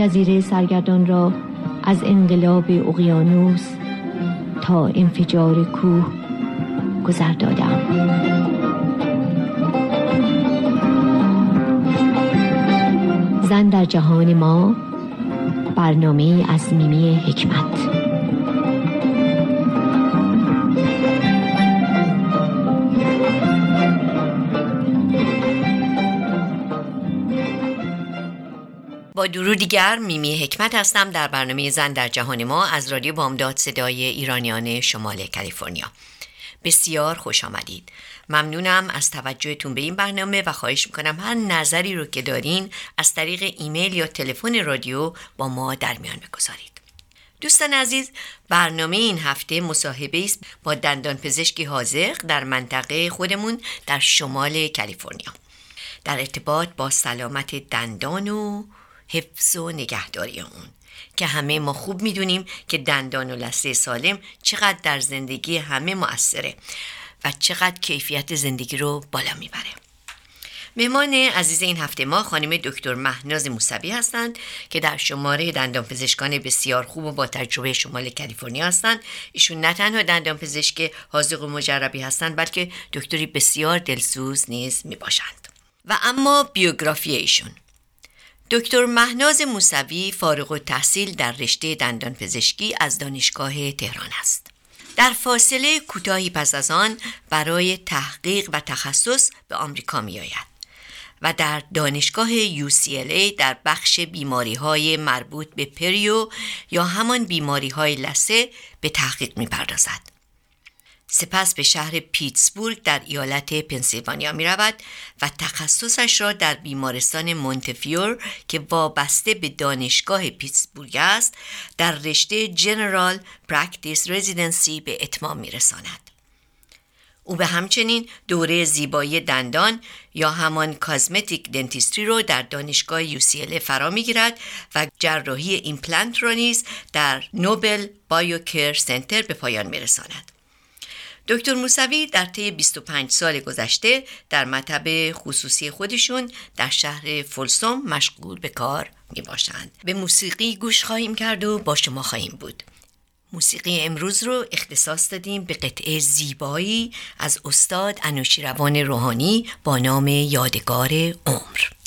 جزیره سرگردان را از انقلاب اقیانوس تا انفجار کوه گذر دادم. زن در جهان ما برنامه از میمی حکمت. با درود دیگر میمی حکمت هستم در برنامه زن در جهان ما از رادیو بامداد صدای ایرانیان شمال کالیفرنیا. بسیار خوش آمدید. ممنونم از توجهتون به این برنامه و خواهش می‌کنم هر نظری رو که دارین از طریق ایمیل یا تلفن رادیو با ما در میان بگذارید. دوستان عزیز برنامه این هفته مصاحبه است با دندان پزشکی حاضق در منطقه خودمون در شمال کالیفرنیا. در ارتباط با سلامت دندان و حفظ و نگهداری اون. که همه ما خوب می‌دونیم که دندان و لسه سالم چقدر در زندگی همه مؤثره و چقدر کیفیت زندگی رو بالا می‌بره. مهمان عزیز این هفته ما خانم دکتر مهناز موسوی هستند که در شماره دندان پزشکان بسیار خوب و با تجربه شمال کالیفرنیا هستند. ایشون نه تنها دندان پزشک حاضق و مجربی هستند بلکه دکتری بسیار دلسوز نیز می باشند و اما بیوگرافی ایشون. دکتر مهناز موسوی فارغ التحصیل در رشته دندان پزشکی از دانشگاه تهران است. در فاصله کوتاهی پس از آن برای تحقیق و تخصص به آمریکا می آید و در دانشگاه UCLA در بخش بیماری های مربوط به پریو یا همان بیماری های لسه به تحقیق می پردازد. سپس به شهر پیتسبورگ در ایالت پنسیلوانیا می رود و تخصصش را در بیمارستان مونتفیور که وابسته به دانشگاه پیتسبورگ است در رشته General Practice Residency به اتمام می رساند. او به همچنین دوره زیبایی دندان یا همان Cosmetic Dentistry رو در دانشگاه UCLA فرا می‌گیرد و جراحی ایمپلنت را نیز در نوبل بایوکر سنتر به پایان میرساند. دکتر موسوی در طی 25 سال گذشته در مطب خصوصی خودشون در شهر فولسوم مشغول به کار می باشند. به موسیقی گوش خواهیم کرد و با شما خواهیم بود. موسیقی امروز رو اختصاص دادیم به قطعه زیبایی از استاد انوشیروان روحانی با نام یادگار عمر.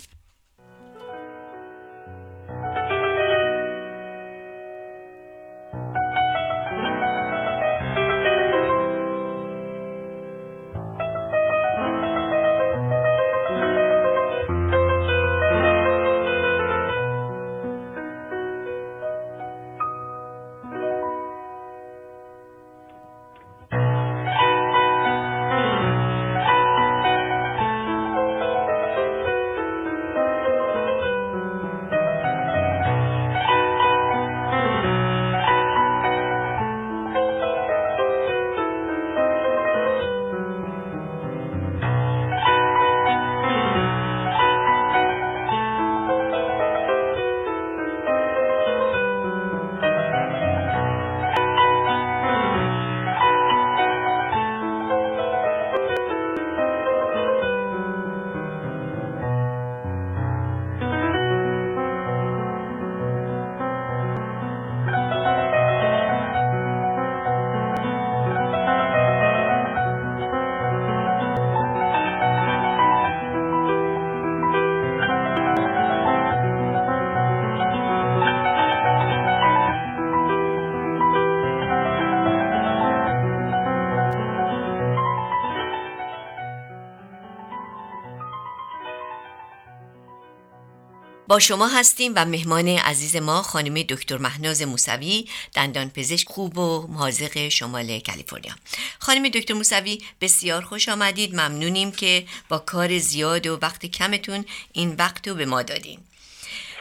با شما هستیم و مهمان عزیز ما خانم دکتر مهناز موسوی دندان پزشک خوب و حاضق شمال کالیفرنیا. خانم دکتر موسوی بسیار خوش آمدید. ممنونیم که با کار زیاد و وقت کمتون این وقت رو به ما دادین.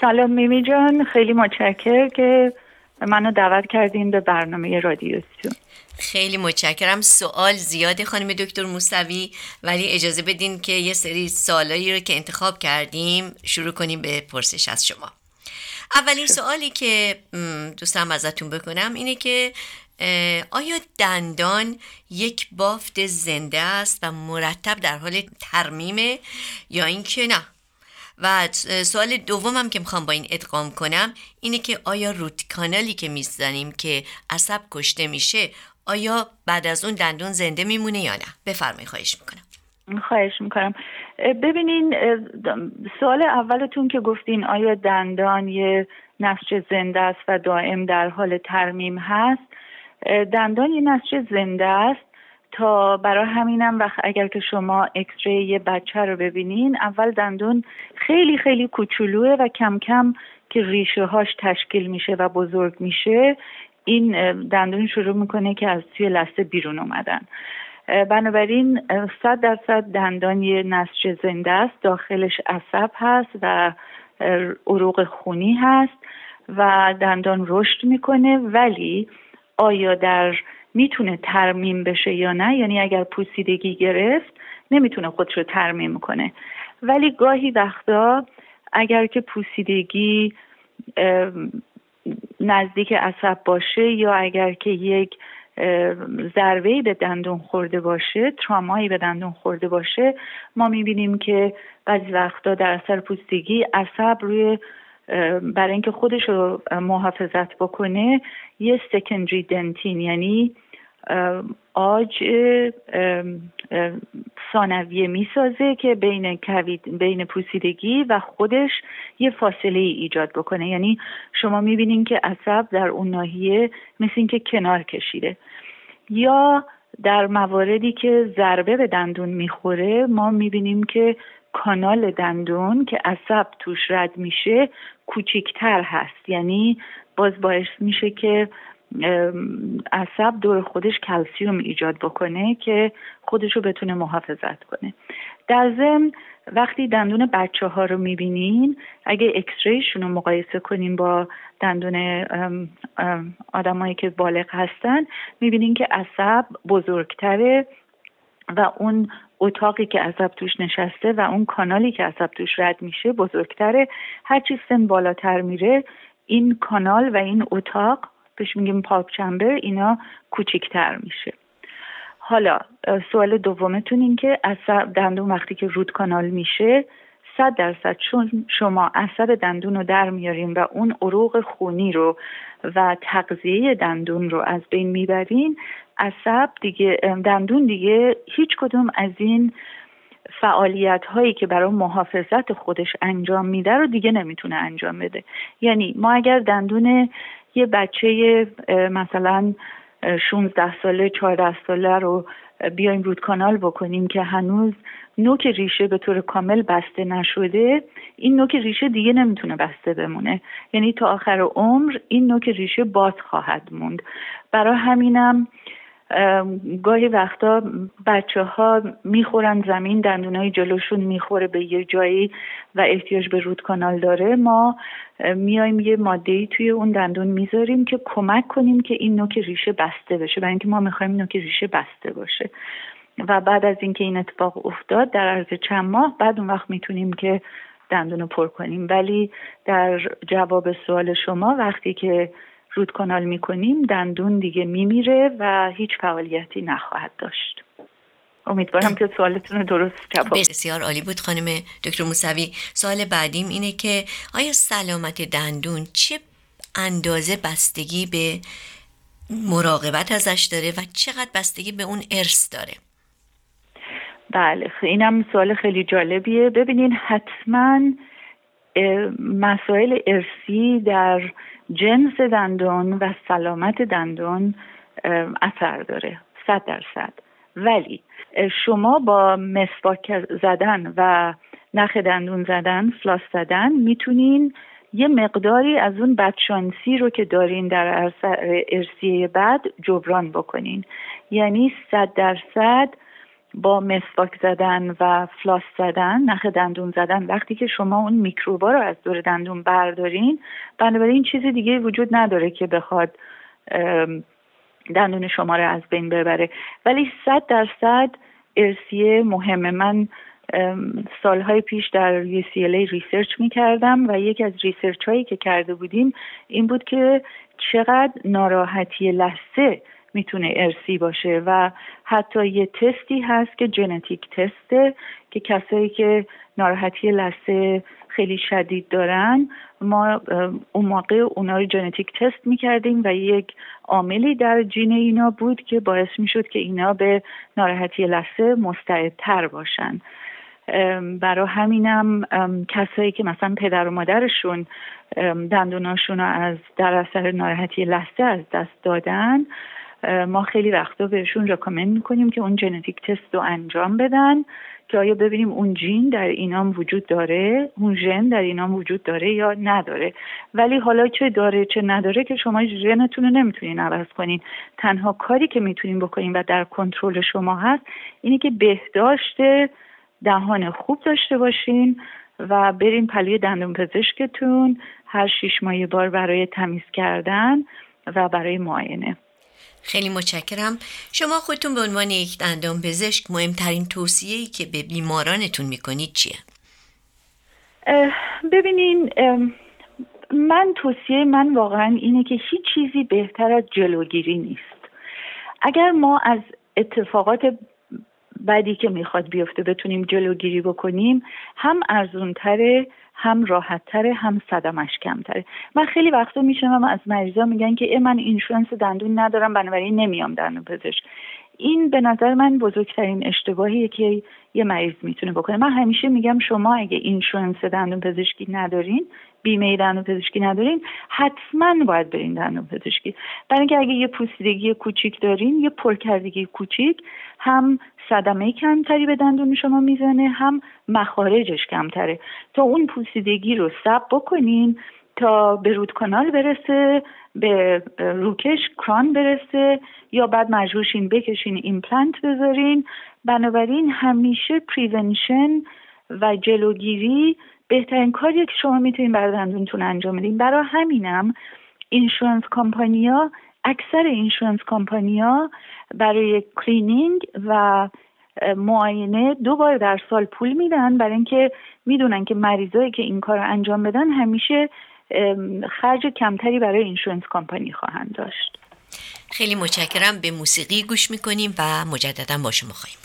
سلام میمی جان. خیلی متشکر که منو دعوت کردین به برنامه رادیوتون خیلی متشکرم. سوال زیاد خانم دکتر موسوی ولی اجازه بدین که یه سری سوالایی رو که انتخاب کردیم شروع کنیم به پرسش از شما. اولین سوالی که دوستم ازتون بکنم اینه که آیا دندان یک بافت زنده است و مرتب در حال ترمیمه یا اینکه نه؟ و سوال دومم که می‌خوام با این ادغام کنم اینه که آیا روت کانالی که می‌زنیم که عصب کشته میشه آیا بعد از اون دندون زنده میمونه یا نه؟ بفرمایید خواهش می‌کنم. خواهش می‌کنم. ببینین سوال اولتون که گفتین آیا دندان یه نسج زنده است و دائم در حال ترمیم هست؟ دندان یه نسج زنده است تا برای همینم وقت اگر که شما اکسری یه بچه رو ببینین اول دندون خیلی خیلی کوچولوه و کم کم که ریشه هاش تشکیل میشه و بزرگ میشه. این دندون شروع می‌کنه که از توی لسته بیرون اومدن. بنابراین صد درصد دندان یه نسج زنده است داخلش عصب هست و عروق خونی هست و دندان رشد می‌کنه ولی آیا در می‌تونه ترمیم بشه یا نه؟ یعنی اگر پوسیدگی گرفت نمی‌تونه خودش رو ترمیم کنه. ولی گاهی وقتا اگر که پوسیدگی نزدیک عصب باشه یا اگر که یک ضربه به دندون خورده باشه ترامایی به دندون خورده باشه ما می‌بینیم که بعضی وقتا در اثر پوستگی عصب روی برای اینکه خودش رو محافظت بکنه یه سکندری دنتین یعنی آج ثانویه می‌سازه که بین کوید بین پوسیدگی و خودش یه فاصله ای ایجاد بکنه. یعنی شما می‌بینین که عصب در اون ناحیه مثل اینکه کنار کشیده. یا در مواردی که ضربه به دندون می‌خوره ما می‌بینیم که کانال دندون که عصب توش رد میشه کوچیکتر هست. یعنی باز باعث میشه که عصب دور خودش کلسیوم ایجاد بکنه که خودش رو بتونه محافظت کنه. در ضمن وقتی دندون بچه ها رو می‌بینین اگه اکسریشون رو مقایسه کنیم با دندون آدمایی که بالغ هستن می‌بینین که عصب بزرگتره و اون اتاقی که عصب توش نشسته و اون کانالی که عصب توش رد میشه بزرگتره. هرچی سن بالاتر میره این کانال و این اتاق بهش میگیم پاپ چمبر اینا کوچیکتر میشه. حالا سوال دومتون این که عصب دندون وقتی که رود کانال میشه صد درصد چون شما عصب دندون رو در میارین و اون عروق خونی رو و تغذیه دندون رو از بین می‌برین عصب دیگه دندون دیگه هیچ کدوم از این فعالیت هایی که برای محافظت خودش انجام میده رو دیگه نمی‌تونه انجام بده. یعنی ما اگر دندون یه بچه مثلا 16 ساله 14 ساله رو بیایم رود کانال بکنیم که هنوز نوک ریشه به طور کامل بسته نشده. این نوک ریشه دیگه نمی‌تونه بسته بمونه. یعنی تا آخر عمر این نوک ریشه باز خواهد موند. برای همینم گاهی وقتا بچه ها می‌خورن زمین دندونای جلوشون می‌خوره به یه جایی و احتیاج به رود کانال داره. ما میایم یه ماده توی اون دندون می‌ذاریم که کمک کنیم که این نوک ریشه بسته بشه. برای اینکه ما می‌خوایم نوک ریشه بسته باشه. و بعد از اینکه این اتفاق افتاد در عرض چند ماه بعد اون وقت می‌تونیم که دندون رو پر کنیم. ولی در جواب سوال شما وقتی که رود کانال می‌کنیم دندون دیگه میمیره و هیچ فعالیتی نخواهد داشت. امیدوارم که سوالتون رو درست جواب بسیار عالی بود خانم دکتر موسوی. سوال بعدیم اینه که آیا سلامت دندون چه اندازه بستگی به مراقبت ازش داره و چقدر بستگی به اون ارث داره؟ بله اینم سوال خیلی جالبیه. ببینین حتما مسائل ارسی در جنس دندون و سلامت دندون اثر داره صد درصد. ولی شما با مسواک زدن و نخ دندون زدن فلاس زدن می‌تونین یه مقداری از اون بدشانسی رو که دارین در ارسیه بعد جبران بکنین. یعنی صد درصد با مسواک زدن و فلاس زدن نخ دندون زدن وقتی که شما اون میکروبا رو از دور دندون بردارین بنابراین چیزی دیگه وجود نداره که بخواد دندون شما رو از بین ببره. ولی صد درصد ارثیه مهمه. من سالهای پیش در UCLA research می کردم و یکی از research هایی که کرده بودیم این بود که چقدر ناراحتی لثه می‌تونه ارثی باشه و حتی یه تستی هست که genetic test ه که کسایی که ناراحتی لثه خیلی شدید دارن ما اون موقع اونا رو ژنتیک تست می‌کردیم و یک عاملی در جین اینا بود که باعث می‌شد که اینا به ناراحتی لثه مستعدتر باشن. برای همینم کسایی که مثلا پدر و مادرشون دندوناشون رو از در اثر ناراحتی لثه از دست دادن ما خیلی وقتا بهشون رکامند می‌کنیم که اون ژنتیک تست رو انجام بدن که آیا ببینیم اون جین در اینام وجود داره اون ژن در اینام وجود داره یا نداره. ولی حالا چه داره چه نداره که شما ژنتون رو نمی‌تونین عوض کنین. تنها کاری که می‌تونین بکنین و در کنترل شما هست اینه که بهداشت دهان خوب داشته باشین و برین پلی دندون پزشکتون هر شیش ماه بار برای تمیز کردن و برای معاینه. خیلی متشکرم شما خودتون به عنوان یک دندان پزشک مهمترین توصیه که به بیمارانتون می‌کنید چیه؟ ببینین من توصیه من واقعا اینه که هیچ چیزی بهتر از جلوگیری نیست اگر ما از اتفاقات بدی که می‌خواد بیفته بتونیم جلوگیری بکنیم هم ارزونتره هم راحتتره هم صدمش کمتره. من خیلی وقتا میشنم از مریضا میگن که من اینشورنس دندون ندارم بنابراین نمیام دندون پزشک. این به نظر من بزرگترین اشتباهیه که یه مریض می‌تونه بکنه. من همیشه میگم شما اگه اینشورنس دندون پزشکی ندارین بیمه دندون پزشکی ندارین حتما باید برین دندون پزشکی برای اینکه اگه یه پوسیدگی کوچیک دارین یه پرکردگی کوچیک هم صدمه کمتری به دندون شما می‌زنه هم مخارجش کمتره. تا اون پوسیدگی رو سب بکنین تا به رودکانال برسه به روکش crown برسه یا بعد مجبورشین بکشین ایمپلنت بذارین. بنابراین همیشه prevention و جلوگیری بهترین کاریه که شما می‌تونین برای دندونتون انجام بدین. برای همینم insurance کمپانیا اکثر insurance کمپانیا برای cleaning و معاینه دو بار در سال پول میدن. برای اینکه می‌دونن که مریضایی که این کار رو انجام بدن همیشه خرج کمتری برای اینشورنس کمپانی خواهند داشت. خیلی متشکرم. به موسیقی گوش می‌کنیم و مجددا با شما خواهیم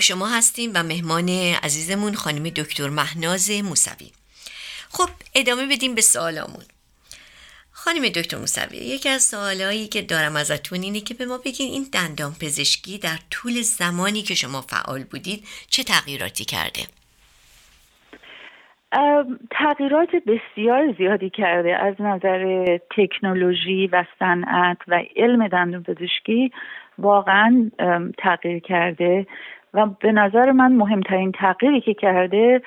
شما هستیم و مهمان عزیزمون خانم دکتر مهناز موسوی. خب ادامه بدیم به سوالامون. خانم دکتر موسوی یکی از سوالایی که دارم ازتون اینه که به ما بگین این دندان پزشکی در طول زمانی که شما فعال بودید چه تغییراتی کرده؟ تغییرات بسیار زیادی کرده. از نظر تکنولوژی و صنعت و علم دندون پزشکی واقعا تغییر کرده. و به نظر من مهمترین تغییری که کرده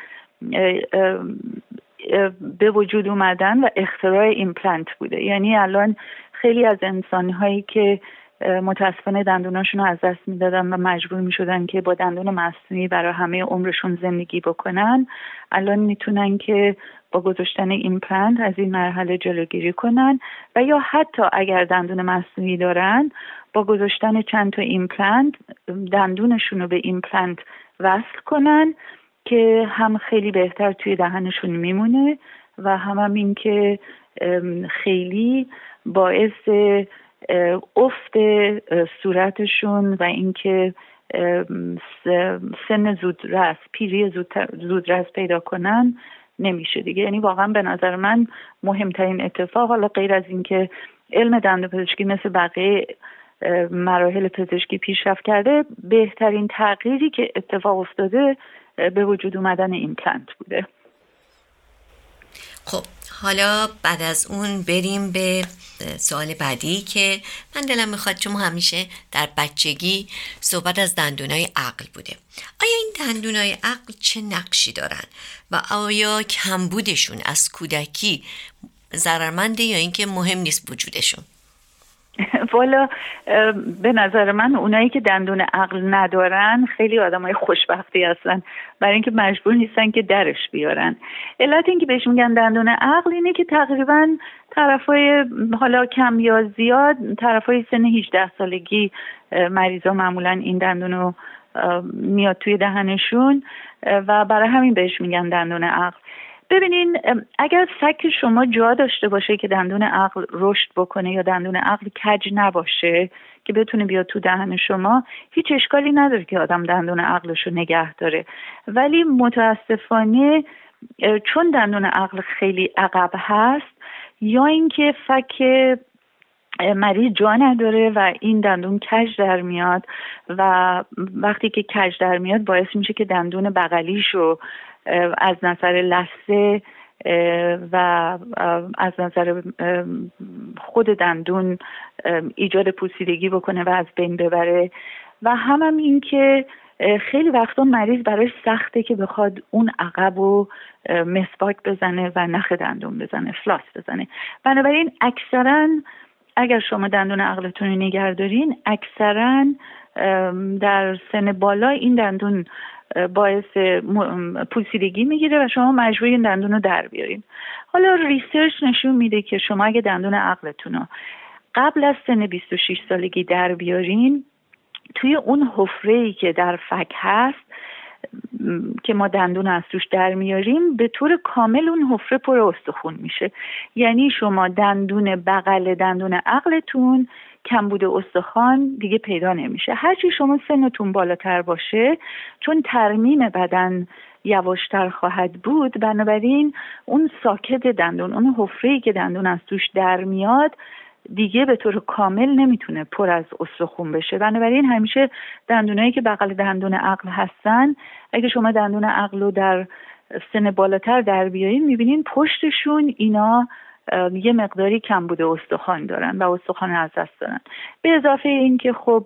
به وجود اومدن و اختراع ایمپلنت بوده. یعنی الان خیلی از انسانهایی که متاسفانه دندوناشون رو از دست می‌دادن و مجبور می‌شدن که با دندون مصنوعی برای همه عمرشون زندگی بکنن الان می‌تونن که با گذاشتن ایمپلنت از این مرحله جلوگیری کنن و یا حتی اگر دندون مصنوعی دارن با گذاشتن چند تا ایمپلنت دندونشون رو به ایمپلنت وصل کنن که هم خیلی بهتر توی دهنشون میمونه و هم, هم این که خیلی باعث افت صورتشون و اینکه سن زودرس پیری زودرس پیدا کنن نمیشه دیگه. یعنی واقعا به نظر من مهمترین اتفاق حالا غیر از اینکه علم دندون پزشکی مثل بقیه مراحل پزشکی پیشرفت کرده بهترین تغییری که اتفاق افتاده به وجود اومدن ایمپلنت بوده. خب حالا بعد از اون بریم به سوال بعدی که من دلم می‌خواد چون همیشه در بچگی صحبت از دندونای عقل بوده. آیا این دندونای عقل چه نقشی دارن؟ و آیا کمبودشون از کودکی ضررمنده یا اینکه مهم نیست وجودشون؟ والا به نظر من اونایی که دندون عقل ندارن خیلی آدم های خوشبختی هستن. برای اینکه مجبور نیستن که درش بیارن. علت اینکه بهش میگن دندون عقل اینه که تقریبا طرفای حالا کم یا زیاد طرفای سن 18 سالگی مریضا معمولا این دندون رو میاد توی دهنشون. و برای همین بهش میگن دندون عقل. ببینین اگر فک شما جا داشته باشه که دندون عقل رشد بکنه یا دندون عقل کج نباشه که بتونه بیاد تو دهن شما هیچ اشکالی نداره که آدم دندون عقلش رو نگه داره. ولی متاسفانه چون دندون عقل خیلی عقب هست یا اینکه فک مریض جا نداره و این دندون کج در میاد و وقتی که کج در میاد باعث میشه که دندون بغلیش رو از نظر لسه و از نظر خود دندون ایجاد پوسیدگی بکنه و از بین ببره. و هم, هم این که خیلی وقتا مریض برای سخته که بخواد اون عقب و مسواک بزنه و نخ دندون بزنه فلاس بزنه. بنابراین اکثرا اگر شما دندون عقلتون رو نگه دارین اکثرا در سن بالا این دندون باعث پوسیدگی می‌گیره و شما مجبورین دندون رو در بیارین. حالا research نشون میده که شما اگه دندون عقلتون رو قبل از سن 26 سالگی در بیارین توی اون حفره ای که در فک هست که ما دندون از توش در میاریم به طور کامل اون حفره پر استخون میشه. یعنی شما دندون بغل دندون عقلتون کمبود استخوان دیگه پیدا نمیشه. هرچی شما سنتون بالاتر باشه چون ترمیم بدن یواشتر خواهد بود بنابراین اون ساکت دندون اون حفره که دندون از توش در میاد دیگه به طور کامل نمی‌تونه پر از استخون بشه. بنابراین همیشه دندونایی که بغل دندون عقل هستن اگه شما دندون عقل رو در سن بالاتر در بیارین می‌بینین پشتشون اینا یه مقداری کم بوده استخوان دارن و استخوان از دست دارن به اضافه اینکه خب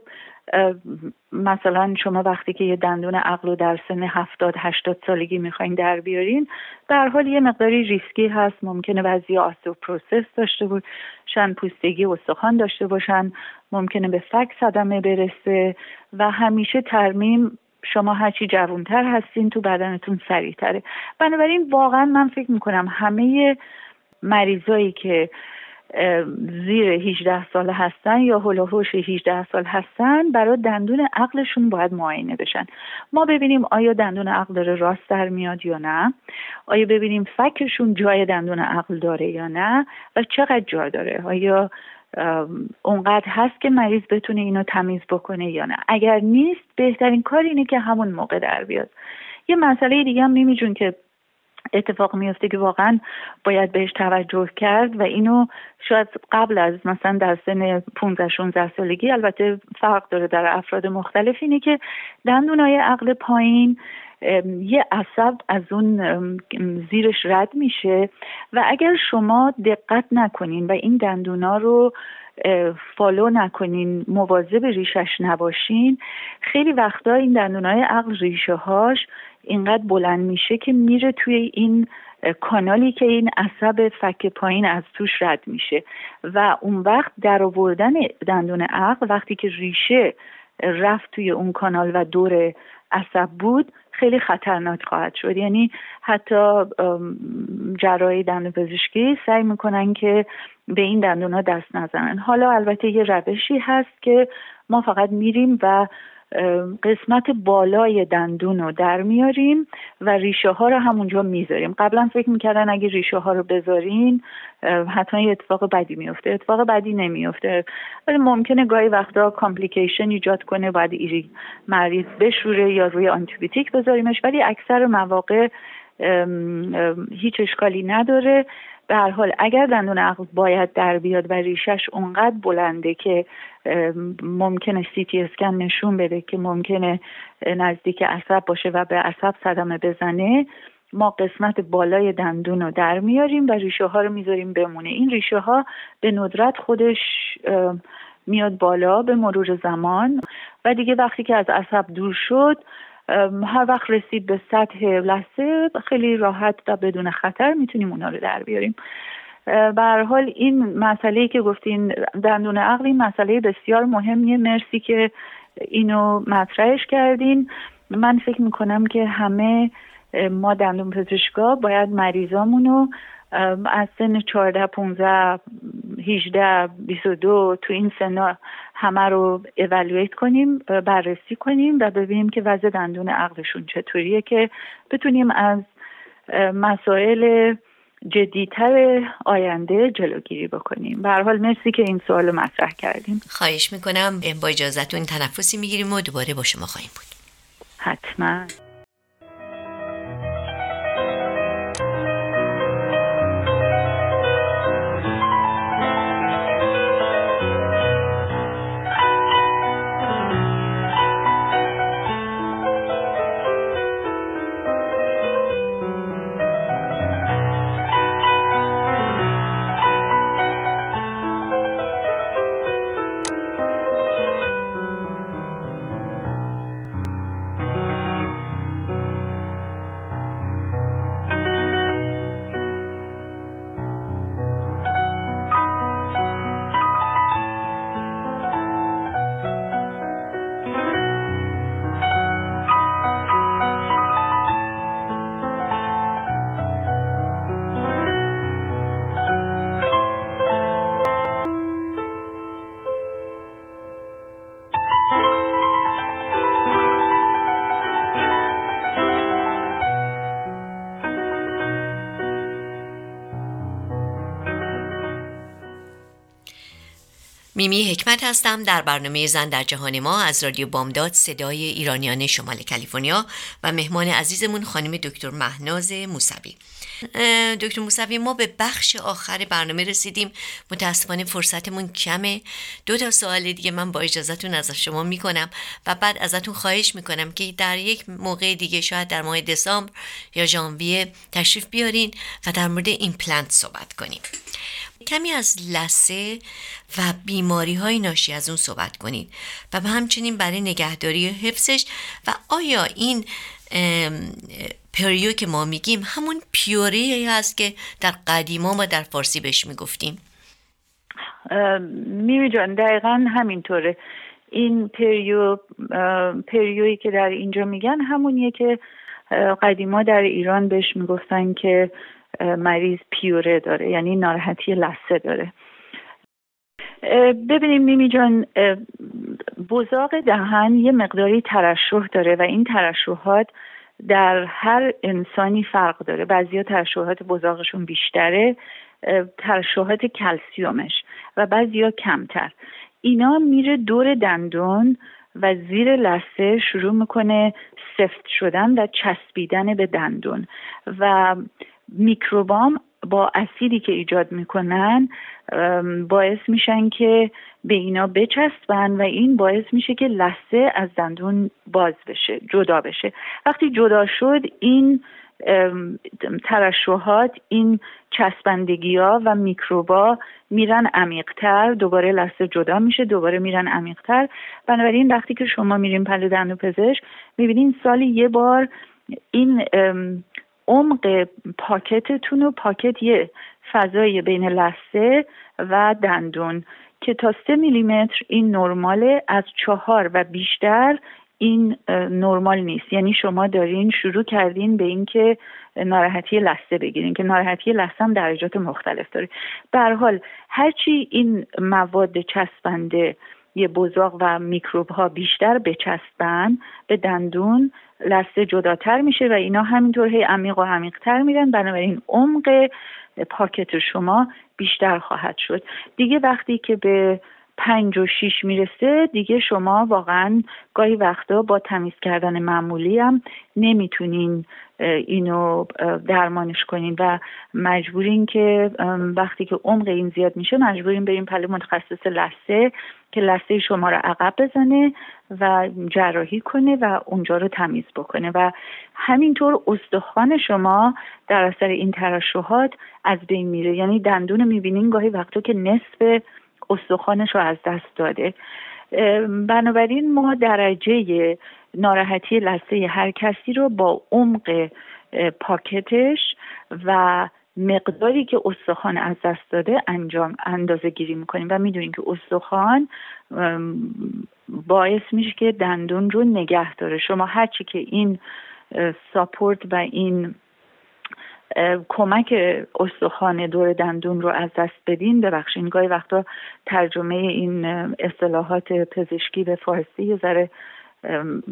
مثلا شما وقتی که یه دندون عقل رو در سن هفتاد هشتاد سالگی می‌خواین در بیارین در حال یه مقداری ریسکی هست. ممکنه بعضی osteoporosis داشته باشن پوکی استخوان داشته باشن ممکنه به فک صدمه برسه و همیشه ترمیم شما هرچی جوانتر هستین تو بدنتون سریعتره. بنابراین واقعا من فکر می‌کنم همه مریضایی که زیر 18 سال هستن یا هلوهوش 18 سال هستن برای دندون عقلشون باید معاینه بشن. ما ببینیم آیا دندون عقل داره راست در میاد یا نه. آیا ببینیم فکرشون جای دندون عقل داره یا نه و چقدر جا داره. آیا اونقدر هست که مریض بتونه اینو تمیز بکنه یا نه. اگر نیست بهترین کار اینه که همون موقع در بیاد. یه مسئله دیگه هم نمیجون که اتفاق میفته که واقعا باید بهش توجه کرد و اینو شاید قبل از مثلا در سن 15 16 سالگی البته فرق داره در افراد مختلف اینه که دندونای عقل پایین یه عصب از اون زیرش رد میشه و اگر شما دقت نکنین و این دندونا رو فالو نکنین مواظب ریشش نباشین خیلی وقتا این دندونای عقل ریشه هاش اینقدر بلند میشه که میره توی این کانالی که این عصب فک پایین از توش رد میشه. و اون وقت در آوردن دندون عقل وقتی که ریشه رفت توی اون کانال و دور عصب بود خیلی خطرناک خواهد شد. یعنی حتی جراحی دندون پزشکی سعی می‌کنن که به این دندون ها دست نزنن. حالا البته یه روشی هست که ما فقط میریم و قسمت بالای دندون رو در میاریم و ریشه ها رو همونجا می‌ذاریم. قبلا فکر می‌کردن اگه ریشه ها رو بذارین حتما یه اتفاق بدی میفته اتفاق بدی نمیفته ولی ممکنه گاهی وقتا کامپلیکیشن ایجاد کنه باید ایری مریض بشوره یا روی آنتیبیوتیک بذاریمش. ولی اکثر مواقع هیچ اشکالی نداره. به هر حال اگر دندون عقل باید در بیاد و ریشش اونقدر بلنده که ممکنه سی تی اسکن نشون بده که ممکنه نزدیک عصب باشه و به عصب صدمه بزنه ما قسمت بالای دندون رو در میاریم و ریشه ها رو می‌ذاریم بمونه. این ریشه ها به ندرت خودش میاد بالا به مرور زمان و دیگه وقتی که از عصب دور شد هر وقت رسید به سطح لحظه خیلی راحت و بدون خطر می‌تونیم اونا رو در بیاریم. به حال این مسئله که گفتین دندون عقل مسئله بسیار مهمیه. مرسی که اینو مطرحش کردین. من فکر می‌کنم که همه ما دندون پزشکا باید مریضامونو از سن 14 15 18 22 تو این سنا همه رو اولویت کنیم بررسی کنیم و ببینیم که وضع دندون عقلشون چطوریه که بتونیم از مسائل جدیتر آینده جلوگیری بکنیم. به حال مرسی که این سوال مطرح کردیم خواهش می‌کنم با اجازتون تنفسی می‌گیریم و دوباره با شما خواهیم بود. حتما. میمی حکمت هستم. در برنامه زن در جهان ما از رادیو بامداد صدای ایرانیان شمال کالیفرنیا و مهمان عزیزمون خانم دکتر مهناز موسوی. دکتر موسوی ما به بخش آخر برنامه رسیدیم. متاسفانه فرصتمون کمه. دو تا سوال دیگه من با اجازهتون از شما می‌کنم و بعد ازتون خواهش می‌کنم که در یک موقع دیگه شاید در ماه دسامبر یا ژانویه تشریف بیارین و در مورد ایمپلنت صحبت کنیم. کمی از لسه و بیماری های ناشی از اون صحبت کنید و به همچنین برای نگهداری حفظش و آیا این پریو که ما میگیم همون پیوری هست که در قدیما ما در فارسی بهش می‌گفتیم؟ میمی جان دقیقا همینطوره. این پریو پریویی که در اینجا میگن همونیه که قدیما در ایران بهش می‌گفتن که مریض پیوره داره یعنی ناراحتی لسه داره. ببینیم میمی جان بزاق دهن یه مقداری ترشح داره و این ترشحات در هر انسانی فرق داره. بعضی ترشحات بزاقشون بیشتره ترشحات کلسیومش و بعضی کمتر. اینا میره دور دندون و زیر لسه شروع می‌کنه سفت شدن و چسبیدن به دندون. و میکروبام با اسیدی که ایجاد می‌کنن باعث میشن که به اینا بچسبن و این باعث میشه که لثه از دندون باز بشه جدا بشه. وقتی جدا شد این ترشوهات این چسبندگی ها و میکروبا میرن عمیقتر دوباره لثه جدا میشه دوباره میرن عمیقتر. بنابراین وقتی که شما میرین پلو دندون پزشک می‌بینین سالی یه بار این عمق پاکتتون و پاکت یه فضای بین لسه و دندون که تا سه میلیمتر این نرماله از چهار و بیشتر این نرمال نیست. یعنی شما دارین شروع کردین به اینکه ناراحتی لثه بگیرین که ناراحتی لثه هم درجات مختلف داره. به حال هرچی این مواد چسبنده یه بزاق و میکروب ها بیشتر بچسبن به دندون لثه جداتر میشه و اینا همینطور هی عمیق و عمیقتر میرن. بنابراین عمق پاکت شما بیشتر خواهد شد. دیگه وقتی که به پنج و شیش می‌رسه دیگه شما واقعا گاهی وقتا با تمیز کردن معمولی هم نمی‌تونین اینو درمانش کنین و مجبورین که وقتی که عمق این زیاد میشه مجبورین بریم پله متخصص لثه که لثه شما رو عقب بزنه و جراحی کنه و اونجا رو تمیز بکنه و همینطور استخوان شما در اثر این ترشحات از بین میره. یعنی دندون می‌بینین گاهی وقتا که نصف استخوانش رو از دست داده. بنابراین ما درجه ناراحتی لثه هر کسی رو با عمق پاکتش و مقداری که استخوان از دست داده انجام اندازه گیری می‌کنیم و می‌دونیم که استخوان باعث میشه که دندون رو نگه داره. شما هرچی که این ساپورت و این کمک استخوان دور دندون رو از دست بدین. ببخشین گاهی وقتا ترجمه این اصطلاحات پزشکی به فارسی یه ذره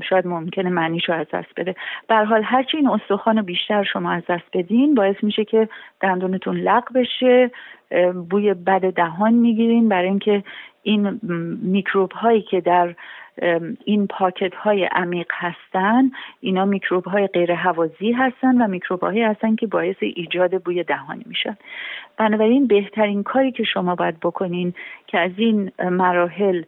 شاید ممکنه معنیش رو از دست بده. به حال هرچی این استخوان بیشتر شما از دست بدین باعث میشه که دندونتون لق بشه بوی بد دهان می‌گیرین. برای اینکه این میکروب هایی که در این پاکت های عمیق هستن اینا میکروب های غیر هوازی هستن و میکروب هایی هستن که باعث ایجاد بوی دهانی میشن. بنابراین بهترین کاری که شما باید بکنین که از این مراحل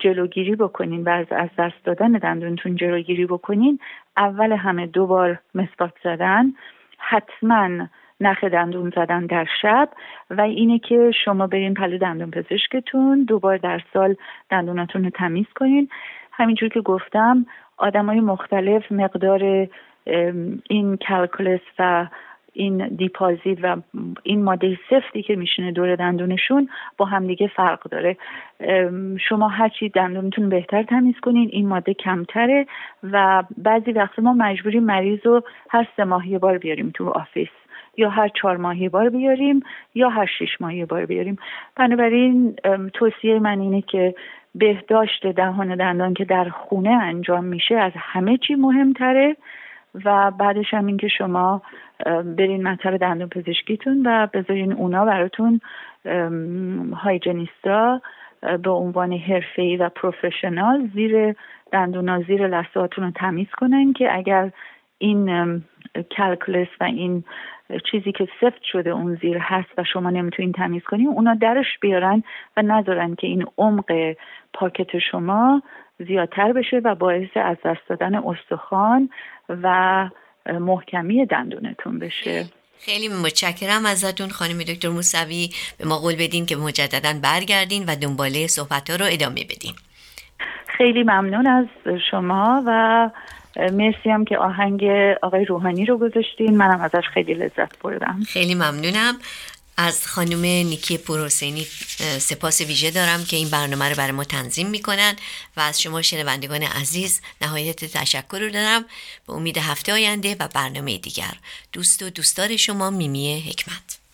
جلوگیری بکنین و از دست دادن دندونتون جلوگیری بکنین اول همه دوبار مسواک زدن حتما نخ دندون زدن در شب و اینه که شما برین پلو دندون پزشکتون دوبار در سال دندوناتون رو تمیز کنین. همینجور که گفتم آدمای مختلف مقدار این calculus و این deposit و این ماده سفتی که میشینه دور دندونشون با همدیگه فرق داره. شما هرچی دندونتون بهتر تمیز کنین این ماده کمتره و بعضی وقت ما مجبوریم مریض رو هر سه ماه بار بیاریم تو office. یا هر چهار ماهی بار بیاریم یا هر شش ماهی بار بیاریم. بنابراین توصیه من اینه که بهداشت دهان دندان که در خونه انجام میشه از همه چی مهمتره. و بعدش هم اینکه شما برین مطب دندون پزشکیتون و بذارین اونا براتون هایجنیستا به عنوان حرفه‌ای و پروفشنال زیر دندونا زیر لثه‌هاتون رو تمیز کنن که اگر این کلکلس و این چیزی که سفت شده اون زیر هست و شما نمی‌تونین تمیز کنین اونا درش بیارن و نذارن که این عمق پاکت شما زیادتر بشه و باعث از دست دادن استخوان و محکمی دندونتون بشه. خیلی متشکرم ازتون خانم دکتر موسوی. به ما قول بدین که مجددا برگردین و دنباله صحبت ها رو ادامه بدین. خیلی ممنون از شما و مرسی هم که آهنگ آقای روحانی رو گذاشتین. منم ازش خیلی لذت بردم. خیلی ممنونم. از خانم نیکی پروسینی سپاس ویژه دارم که این برنامه رو برای ما تنظیم می‌کنن و از شما شنوندگان عزیز نهایت تشکر رو دارم. به امید هفته آینده و برنامه دیگر. دوست و دوستدار شما میمی حکمت.